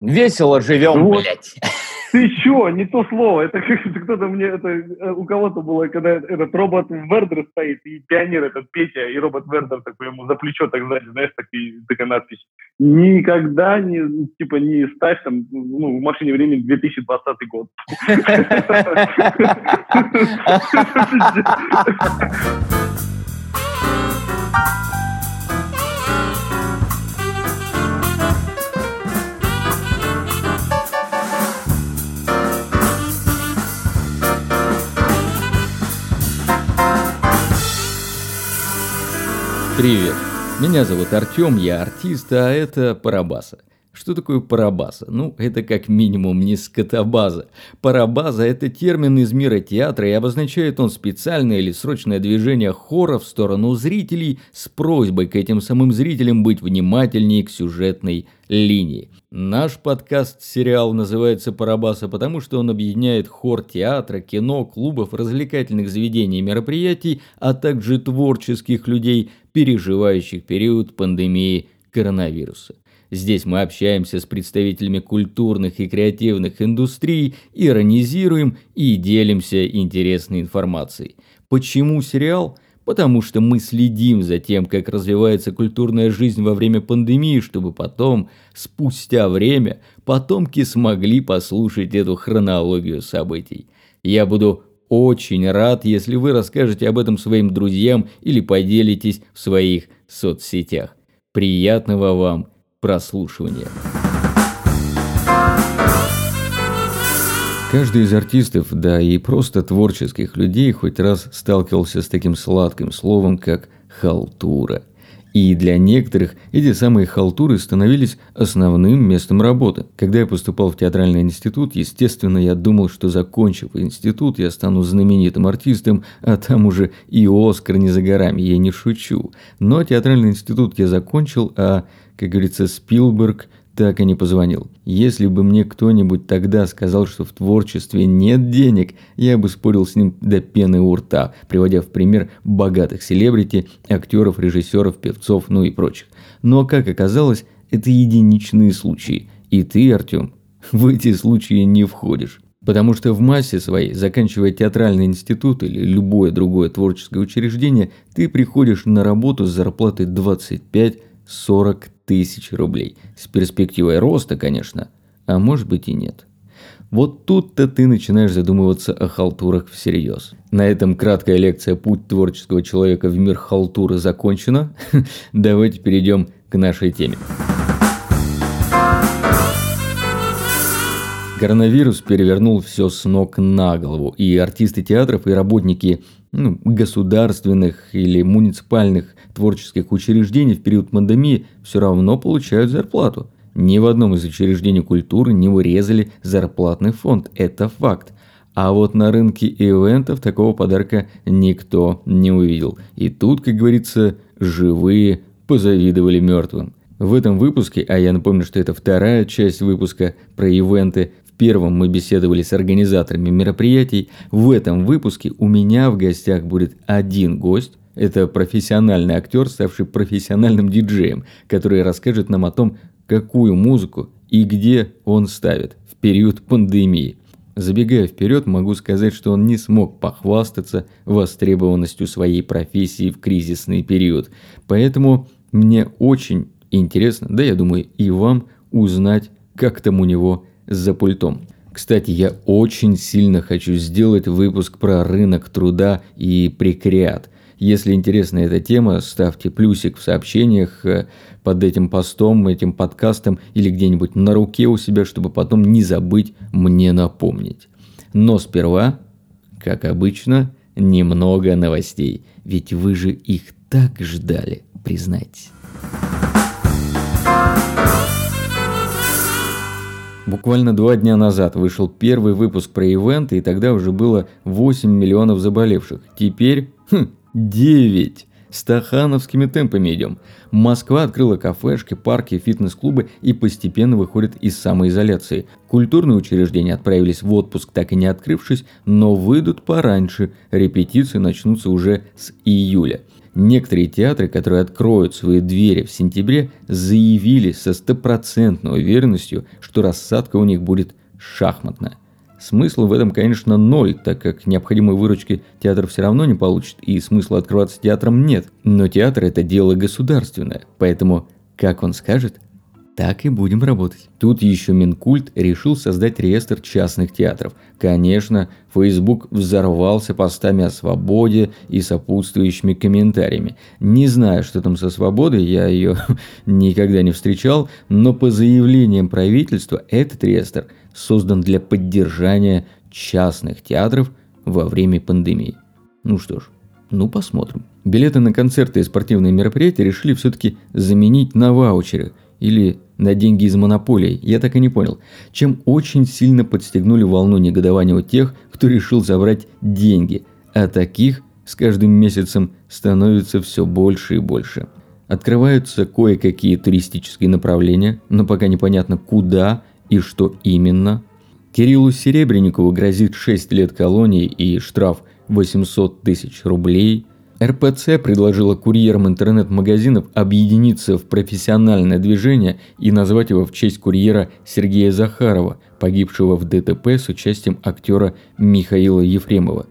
Весело живем, Вот. блядь. Ты чё, не то слово. Это как это кто-то мне, это э, у кого-то было, когда этот робот Вердер стоит, и пионер этот Петя, и робот Вердер такой ему за плечо так сзади, знаешь, так, и, такая надпись. Никогда не, типа, не ставь там, ну, в машине времени 2020 год. Привет, меня зовут Артем, я артист, а это Парабаса. Что такое парабаса? Ну, это как минимум не скотобаза. Парабаза – это термин из мира театра, и обозначает он специальное или срочное движение хора в сторону зрителей с просьбой к этим самым зрителям быть внимательнее к сюжетной линии. Наш подкаст-сериал называется «Парабаса», потому что он объединяет хор театра, кино, клубов, развлекательных заведений и мероприятий, а также творческих людей, переживающих период пандемии коронавируса. Здесь мы общаемся с представителями культурных и креативных индустрий, иронизируем и делимся интересной информацией. Почему сериал? Потому что мы следим за тем, как развивается культурная жизнь во время пандемии, чтобы потом, спустя время, потомки смогли послушать эту хронологию событий. Я буду очень рад, если вы расскажете об этом своим друзьям или поделитесь в своих соцсетях. Приятного вам прослушивания. Каждый из артистов, да и просто творческих людей хоть раз сталкивался с таким сладким словом, как «халтура». И для некоторых эти самые халтуры становились основным местом работы. Когда я поступал в театральный институт, естественно, я думал, что закончив институт, я стану знаменитым артистом, а там уже и Оскар не за горами, я не шучу. Но театральный институт я закончил, а, как говорится, Спилберг так и не позвонил. Если бы мне кто-нибудь тогда сказал, что в творчестве нет денег, я бы спорил с ним до пены у рта, приводя в пример богатых селебрити, актеров, режиссеров, певцов, ну и прочих. Но, как оказалось, это единичные случаи. И ты, Артем, в эти случаи не входишь. Потому что в массе своей, заканчивая театральный институт или любое другое творческое учреждение, ты приходишь на работу с зарплатой 25-40 тысяч рублей. С перспективой роста, конечно, а может быть и нет. Вот тут-то ты начинаешь задумываться о халтурах всерьез. На этом краткая лекция «Путь творческого человека в мир халтуры» закончена. Давайте перейдем к нашей теме. Коронавирус перевернул все с ног на голову, и артисты театров и работники ну, государственных или муниципальных творческих учреждений в период пандемии все равно получают зарплату. Ни в одном из учреждений культуры не урезали зарплатный фонд, это факт. А вот на рынке ивентов такого подарка никто не увидел. И тут, как говорится, живые позавидовали мертвым. В этом выпуске, а я напомню, что это вторая часть выпуска про ивенты, первом мы беседовали с организаторами мероприятий. В этом выпуске у меня в гостях будет один гость. Это профессиональный актер, ставший профессиональным диджеем, который расскажет нам о том, какую музыку и где он ставит в период пандемии. Забегая вперед, могу сказать, что он не смог похвастаться востребованностью своей профессии в кризисный период. Поэтому мне очень интересно, да я думаю и вам, узнать, как там у него за пультом. Кстати, я очень сильно хочу сделать выпуск про рынок труда и прекриат. Если интересна эта тема, ставьте плюсик в сообщениях э, под этим постом, этим подкастом или где-нибудь на руке у себя, чтобы потом не забыть мне напомнить. Но сперва, как обычно, немного новостей. Ведь вы же их так ждали, признайтесь. Буквально два дня назад вышел первый выпуск про ивенты, и тогда уже было 8 миллионов заболевших. Теперь хм, 9. Стахановскими темпами идем. Москва открыла кафешки, парки, фитнес-клубы и постепенно выходит из самоизоляции. Культурные учреждения отправились в отпуск, так и не открывшись, но выйдут пораньше. Репетиции начнутся уже с июля. Некоторые театры, которые откроют свои двери в сентябре, заявили со стопроцентной уверенностью, что рассадка у них будет шахматная. Смысла в этом, конечно, ноль, так как необходимой выручки театр все равно не получит, и смысла открываться театром нет. Но театр – это дело государственное, поэтому, как он скажет, так и будем работать. Тут еще Минкульт решил создать реестр частных театров. Конечно, Facebook взорвался постами о свободе и сопутствующими комментариями. Не знаю, что там со свободой, я ее никогда не встречал, но по заявлениям правительства этот реестр создан для поддержания частных театров во время пандемии. Ну что ж, ну посмотрим. Билеты на концерты и спортивные мероприятия решили все-таки заменить на ваучеры или на деньги из монополии, я так и не понял, чем очень сильно подстегнули волну негодования у тех, кто решил забрать деньги, а таких с каждым месяцем становится все больше и больше. Открываются кое-какие туристические направления, но пока непонятно куда и что именно. Кириллу Серебренникову грозит 6 лет колонии и штраф 800 тысяч рублей – РПЦ предложила курьерам интернет-магазинов объединиться в профессиональное движение и назвать его в честь курьера Сергея Захарова, погибшего в ДТП с участием актера Михаила Ефремова.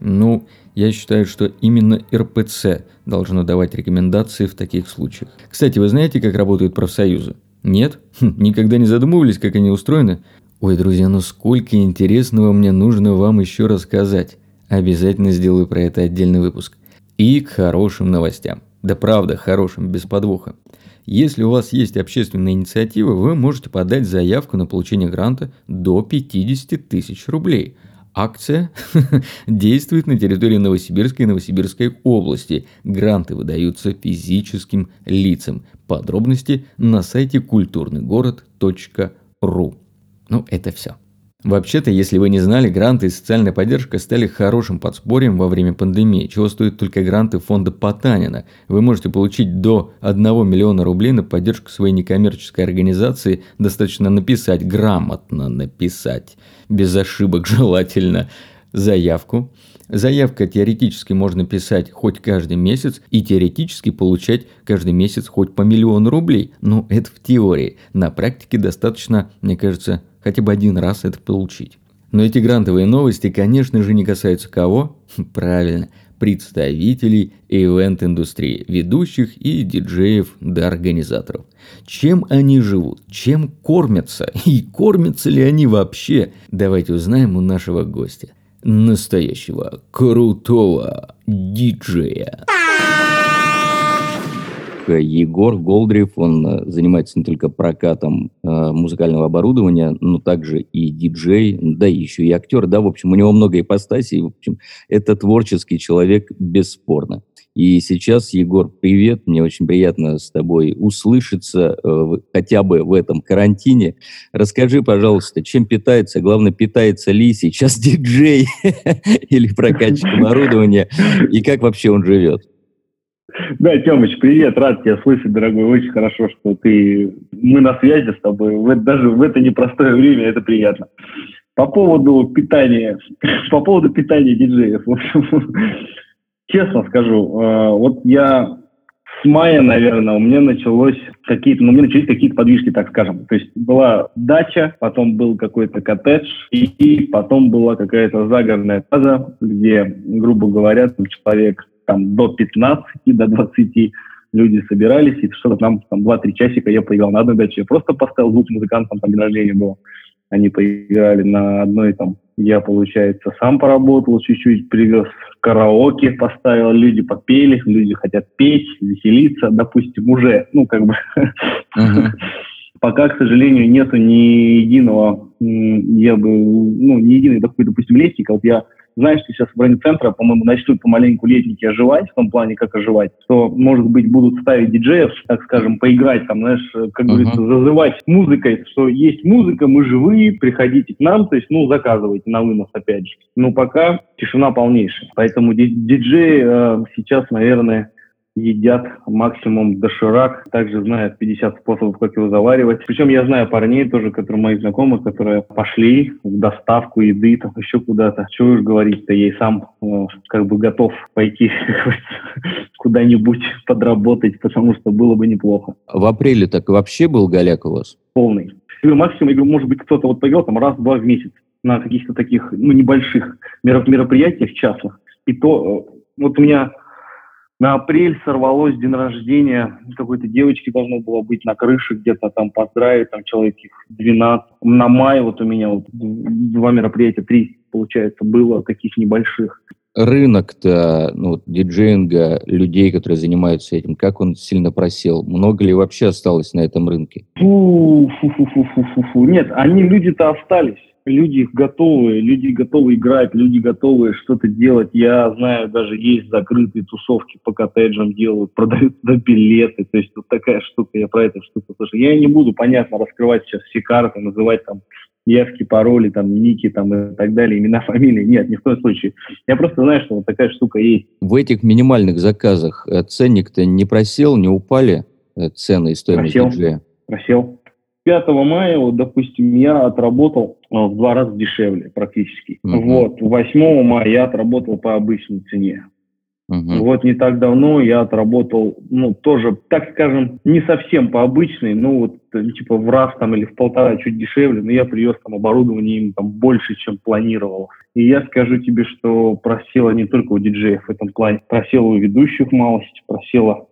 Ну, я считаю, что именно РПЦ должно давать рекомендации в таких случаях. Кстати, вы знаете, как работают профсоюзы? Нет? Хм, никогда не задумывались, как они устроены? Ой, друзья, ну сколько интересного мне нужно вам еще рассказать. Обязательно сделаю про это отдельный выпуск. И к хорошим новостям. Да правда, хорошим, без подвоха. Если у вас есть общественная инициатива, вы можете подать заявку на получение гранта до 50 тысяч рублей. Акция действует на территории Новосибирской и Новосибирской области. Гранты выдаются физическим лицам. Подробности на сайте культурныйгород.ру. Ну, это все. Вообще-то, если вы не знали, гранты и социальная поддержка стали хорошим подспорьем во время пандемии, чего стоят только гранты фонда Потанина. Вы можете получить до 1 миллиона рублей на поддержку своей некоммерческой организации, достаточно написать, грамотно написать, без ошибок желательно, заявку. Заявка теоретически можно писать хоть каждый месяц и теоретически получать каждый месяц хоть по миллиону рублей. Но это в теории. На практике достаточно, мне кажется, хотя бы один раз это получить. Но эти грантовые новости, конечно же, не касаются кого? Правильно, представителей ивент-индустрии, ведущих и диджеев до организаторов. Чем они живут? Чем кормятся? И кормятся ли они вообще? Давайте узнаем у нашего гостя. Настоящего крутого диджея. Егор Голдрев, он э, занимается не только прокатом э, музыкального оборудования, но также и диджей, да еще и актер, да, в общем, у него много ипостасей, в общем, это творческий человек, бесспорно. И сейчас, Егор, привет, мне очень приятно с тобой услышаться, э, хотя бы в этом карантине. Расскажи, пожалуйста, чем питается, главное, питается ли сейчас диджей или прокатчик оборудования, и как вообще он живет? Да, Тёмыч, привет, рад тебя слышать, дорогой. Очень хорошо, что ты... Мы на связи с тобой. В, даже в это непростое время это приятно. По поводу питания, по поводу питания диджеев. Честно скажу, э, вот я с мая, наверное, у меня началось какие-то, ну, у меня начались какие-то подвижки, так скажем. То есть была дача, потом был какой-то коттедж, и, и потом была какая-то загородная база, где, грубо говоря, там человек там до 15, до 20 люди собирались, и что-то там, там 2-3 часика я поиграл на одной даче. Я просто поставил звук музыкантам, там день рождения было. Они поиграли на одной, там, я, получается, сам поработал чуть-чуть, привез караоке, поставил, люди попели, люди хотят петь, веселиться, допустим, уже, ну, как бы... Uh-huh. Пока, к сожалению, нету ни единого, я бы, ну, ни единой такой, допустим, лестника. Вот я знаешь, сейчас в районе центра, по-моему, начнут помаленьку летники оживать, в том плане, как оживать, что, может быть, будут ставить диджеев, так скажем, поиграть, там, знаешь, как uh-huh. говорится, зазывать музыкой, что есть музыка, мы живые, приходите к нам, то есть, ну, заказывайте на вынос, опять же. Но пока тишина полнейшая. Поэтому диджей э, сейчас, наверное, едят максимум доширак, также знают 50 способов, как его заваривать. Причем я знаю парней тоже, которые мои знакомые, которые пошли в доставку еды, там еще куда-то. Чего уж говорить-то, я и сам э, как бы готов пойти куда-нибудь подработать, потому что было бы неплохо. В апреле так вообще был голяк у вас? Полный. Максимум, я говорю, может быть, кто-то вот повел там раз-два в месяц на каких-то таких, ну, небольших мероприятиях частных. И то, э, вот у меня на апрель сорвалось день рождения какой-то девочки должно было быть на крыше где-то там поздравить, там человек их 12. На мае вот у меня вот два мероприятия, три, получается, было таких небольших. Рынок-то, ну, диджеинга, людей, которые занимаются этим, как он сильно просел? Много ли вообще осталось на этом рынке? Фу, фу, фу, фу, фу, фу, фу. Нет, они, люди-то остались люди готовы, люди готовы играть, люди готовы что-то делать. Я знаю, даже есть закрытые тусовки по коттеджам делают, продают туда билеты. То есть вот такая штука, я про штуку слышу. Я не буду, понятно, раскрывать сейчас все карты, называть там явки, пароли, там, ники там, и так далее, имена, фамилии. Нет, ни в коем случае. Я просто знаю, что вот такая штука есть. В этих минимальных заказах э, ценник-то не просел, не упали э, цены и стоимость просел, диджея? Просел. 5 мая, вот, допустим, я отработал э, в два раза дешевле практически. Угу. Вот, 8 мая я отработал по обычной цене. Угу. Вот не так давно я отработал, ну, тоже, так скажем, не совсем по обычной, ну, вот, э, типа в раз там или в полтора чуть дешевле, но я привез там оборудование им там больше, чем планировал. И я скажу тебе, что просело не только у диджеев в этом плане, просело у ведущих малость, просело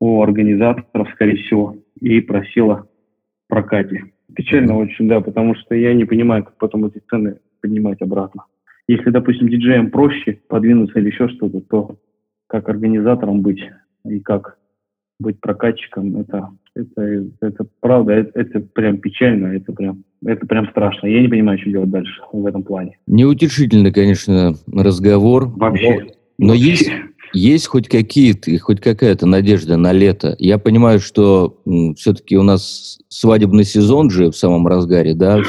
у организаторов, скорее всего, и просело прокате. Печально очень, да, потому что я не понимаю, как потом эти цены поднимать обратно. Если, допустим, диджеям проще подвинуться или еще что-то, то как организатором быть и как быть прокатчиком, это, это, это правда, это, это прям печально, это прям, это прям страшно. Я не понимаю, что делать дальше в этом плане. Неутешительный, конечно, разговор. Вообще. Но, но есть, есть хоть какие-то, хоть какая-то надежда на лето? Я понимаю, что все-таки у нас свадебный сезон же в самом разгаре, да?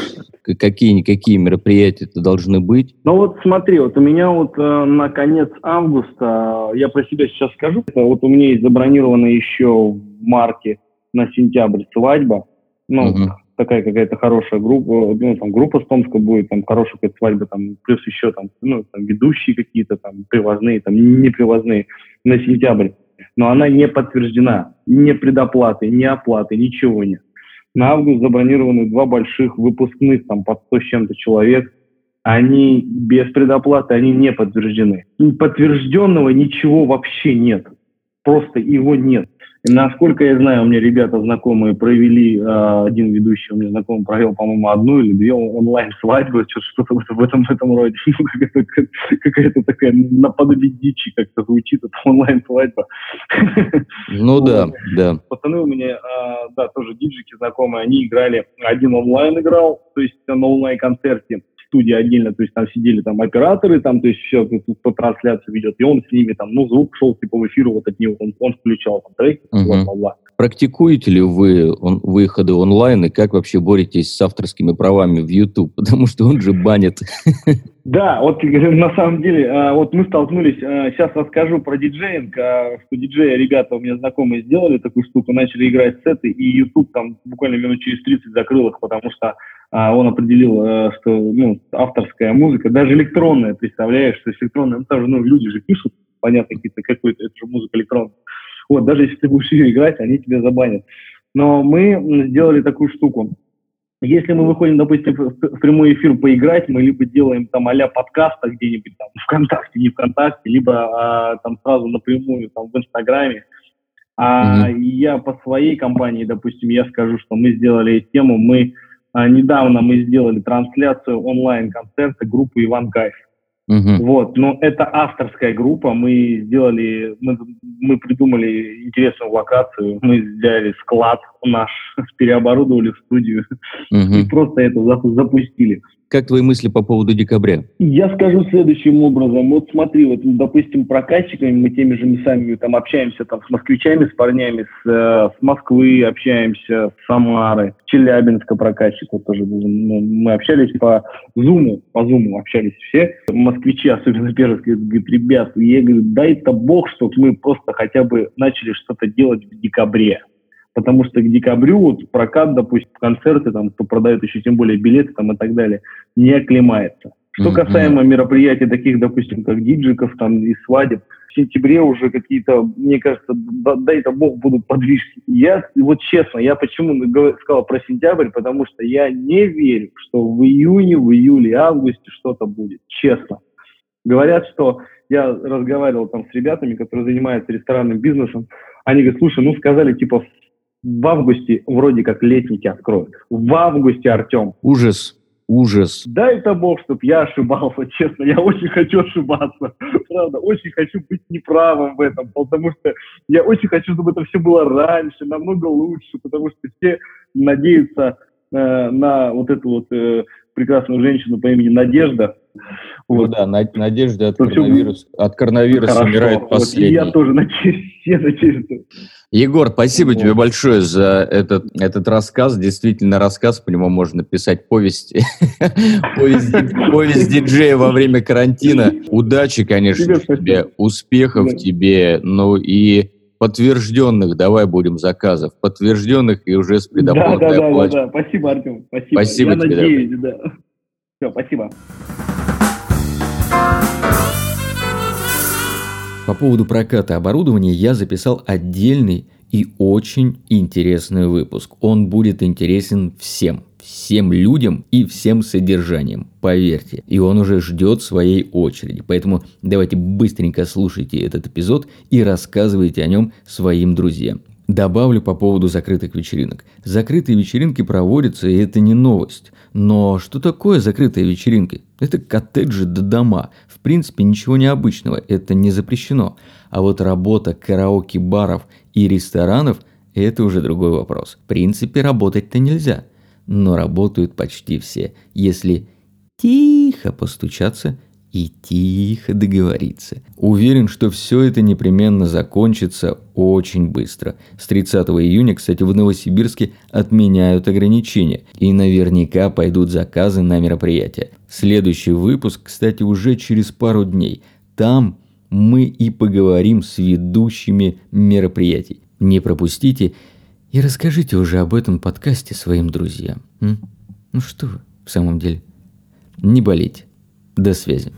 Какие-никакие мероприятия-то должны быть? Ну вот смотри, вот у меня вот э, на конец августа, я про себя сейчас скажу, это вот у меня есть забронировано еще в марте на сентябрь свадьба. Ну, угу такая какая-то хорошая группа, ну, там, группа с Томска будет, там, хорошая какая-то свадьба, там, плюс еще, там, ну, там, ведущие какие-то, там, привозные, там, не привозные на сентябрь. Но она не подтверждена, ни предоплаты, ни оплаты, ничего нет. На август забронированы два больших выпускных, там, под 100 с чем-то человек, они без предоплаты, они не подтверждены. Подтвержденного ничего вообще нет. Просто его нет. Насколько я знаю, у меня ребята знакомые провели, э, один ведущий у меня знакомый провел, по-моему, одну или две онлайн-свадьбы, что-то в этом, в этом роде. Ну, какая-то такая наподобие дичи как-то звучит, это онлайн-свадьба. Ну да, да. Пацаны у меня, э, да, тоже диджики знакомые, они играли, один онлайн играл, то есть на онлайн-концерте, студия отдельно, то есть там сидели там операторы, там, то есть все тут по трансляции ведет, и он с ними там, ну, звук шел типа в эфир вот от него, он, он включал там треки, uh-huh. бла-бла-бла. Практикуете ли вы он, выходы онлайн и как вообще боретесь с авторскими правами в YouTube? Потому что он же банит. Да, вот на самом деле, а, вот мы столкнулись, сейчас а, расскажу про диджеинг, что диджеи, ребята у меня знакомые сделали такую штуку, начали играть сеты, и YouTube там буквально минут через 30 закрыл их, потому что он определил, что ну, авторская музыка, даже электронная, представляешь, что электронная, ну, тоже, ну, люди же пишут, понятно, какие-то, какой-то, это же музыка электронная. Вот, даже если ты будешь ее играть, они тебя забанят. Но мы сделали такую штуку. Если мы выходим, допустим, в прямой эфир поиграть, мы либо делаем там а-ля подкаста где-нибудь там ВКонтакте, не ВКонтакте, либо а, там сразу напрямую там в Инстаграме. А mm-hmm. я по своей компании, допустим, я скажу, что мы сделали тему, мы а, недавно мы сделали трансляцию онлайн-концерта группы Иван Кайф. Угу. Вот, но это авторская группа. Мы сделали, мы, мы придумали интересную локацию. Мы сделали склад наш, переоборудовали в студию угу. и просто это запустили. Как твои мысли по поводу декабря? Я скажу следующим образом. Вот смотри, вот, допустим, прокатчиками мы теми же мы сами там общаемся там с москвичами, с парнями с, э, с Москвы общаемся, с Самары, Челябинска прокатчик вот тоже был. Мы, мы общались по Зуму, по Зуму общались все. Москвичи, особенно первые, говорят, ребят, я говорю, дай-то бог, чтобы мы просто хотя бы начали что-то делать в декабре потому что к декабрю вот прокат, допустим, концерты, там, кто продает еще тем более билеты там, и так далее, не оклемается. Что касаемо мероприятий таких, допустим, как диджиков там и свадеб, в сентябре уже какие-то, мне кажется, дай это бог, будут подвижки. Я, вот честно, я почему сказал про сентябрь, потому что я не верю, что в июне, в июле, августе что-то будет, честно. Говорят, что я разговаривал там с ребятами, которые занимаются ресторанным бизнесом, они говорят, слушай, ну сказали, типа, в августе вроде как летники откроют. В августе, Артем. Ужас. Ужас. Дай это бог, чтобы я ошибался, честно. Я очень хочу ошибаться. Правда, очень хочу быть неправым в этом, потому что я очень хочу, чтобы это все было раньше, намного лучше, потому что все надеются э, на вот эту вот э, прекрасную женщину по имени Надежда. Ну вот. Ну да, Надежда от, коронавируса, от коронавируса Хорошо. умирает последний. Вот, я тоже надеюсь, все надеются. Егор, спасибо вот. тебе большое за этот, этот рассказ. Действительно, рассказ, по нему можно писать повесть. Повесть диджея во время карантина. Удачи, конечно, тебе, успехов тебе, ну и подтвержденных, давай будем заказов, подтвержденных и уже с предоплатой да, да, да, да, спасибо, Артем, спасибо. Спасибо Я тебе. надеюсь, да. Все, спасибо. По поводу проката оборудования я записал отдельный и очень интересный выпуск. Он будет интересен всем всем людям и всем содержанием, поверьте. И он уже ждет своей очереди. Поэтому давайте быстренько слушайте этот эпизод и рассказывайте о нем своим друзьям. Добавлю по поводу закрытых вечеринок. Закрытые вечеринки проводятся, и это не новость. Но что такое закрытые вечеринки? Это коттеджи до дома. В принципе, ничего необычного, это не запрещено. А вот работа караоке-баров и ресторанов – это уже другой вопрос. В принципе, работать-то нельзя – но работают почти все, если тихо постучаться и тихо договориться. Уверен, что все это непременно закончится очень быстро. С 30 июня, кстати, в Новосибирске отменяют ограничения, и наверняка пойдут заказы на мероприятие. Следующий выпуск, кстати, уже через пару дней. Там мы и поговорим с ведущими мероприятий. Не пропустите и расскажите уже об этом подкасте своим друзьям. М? Ну что вы, в самом деле. Не болейте. До связи.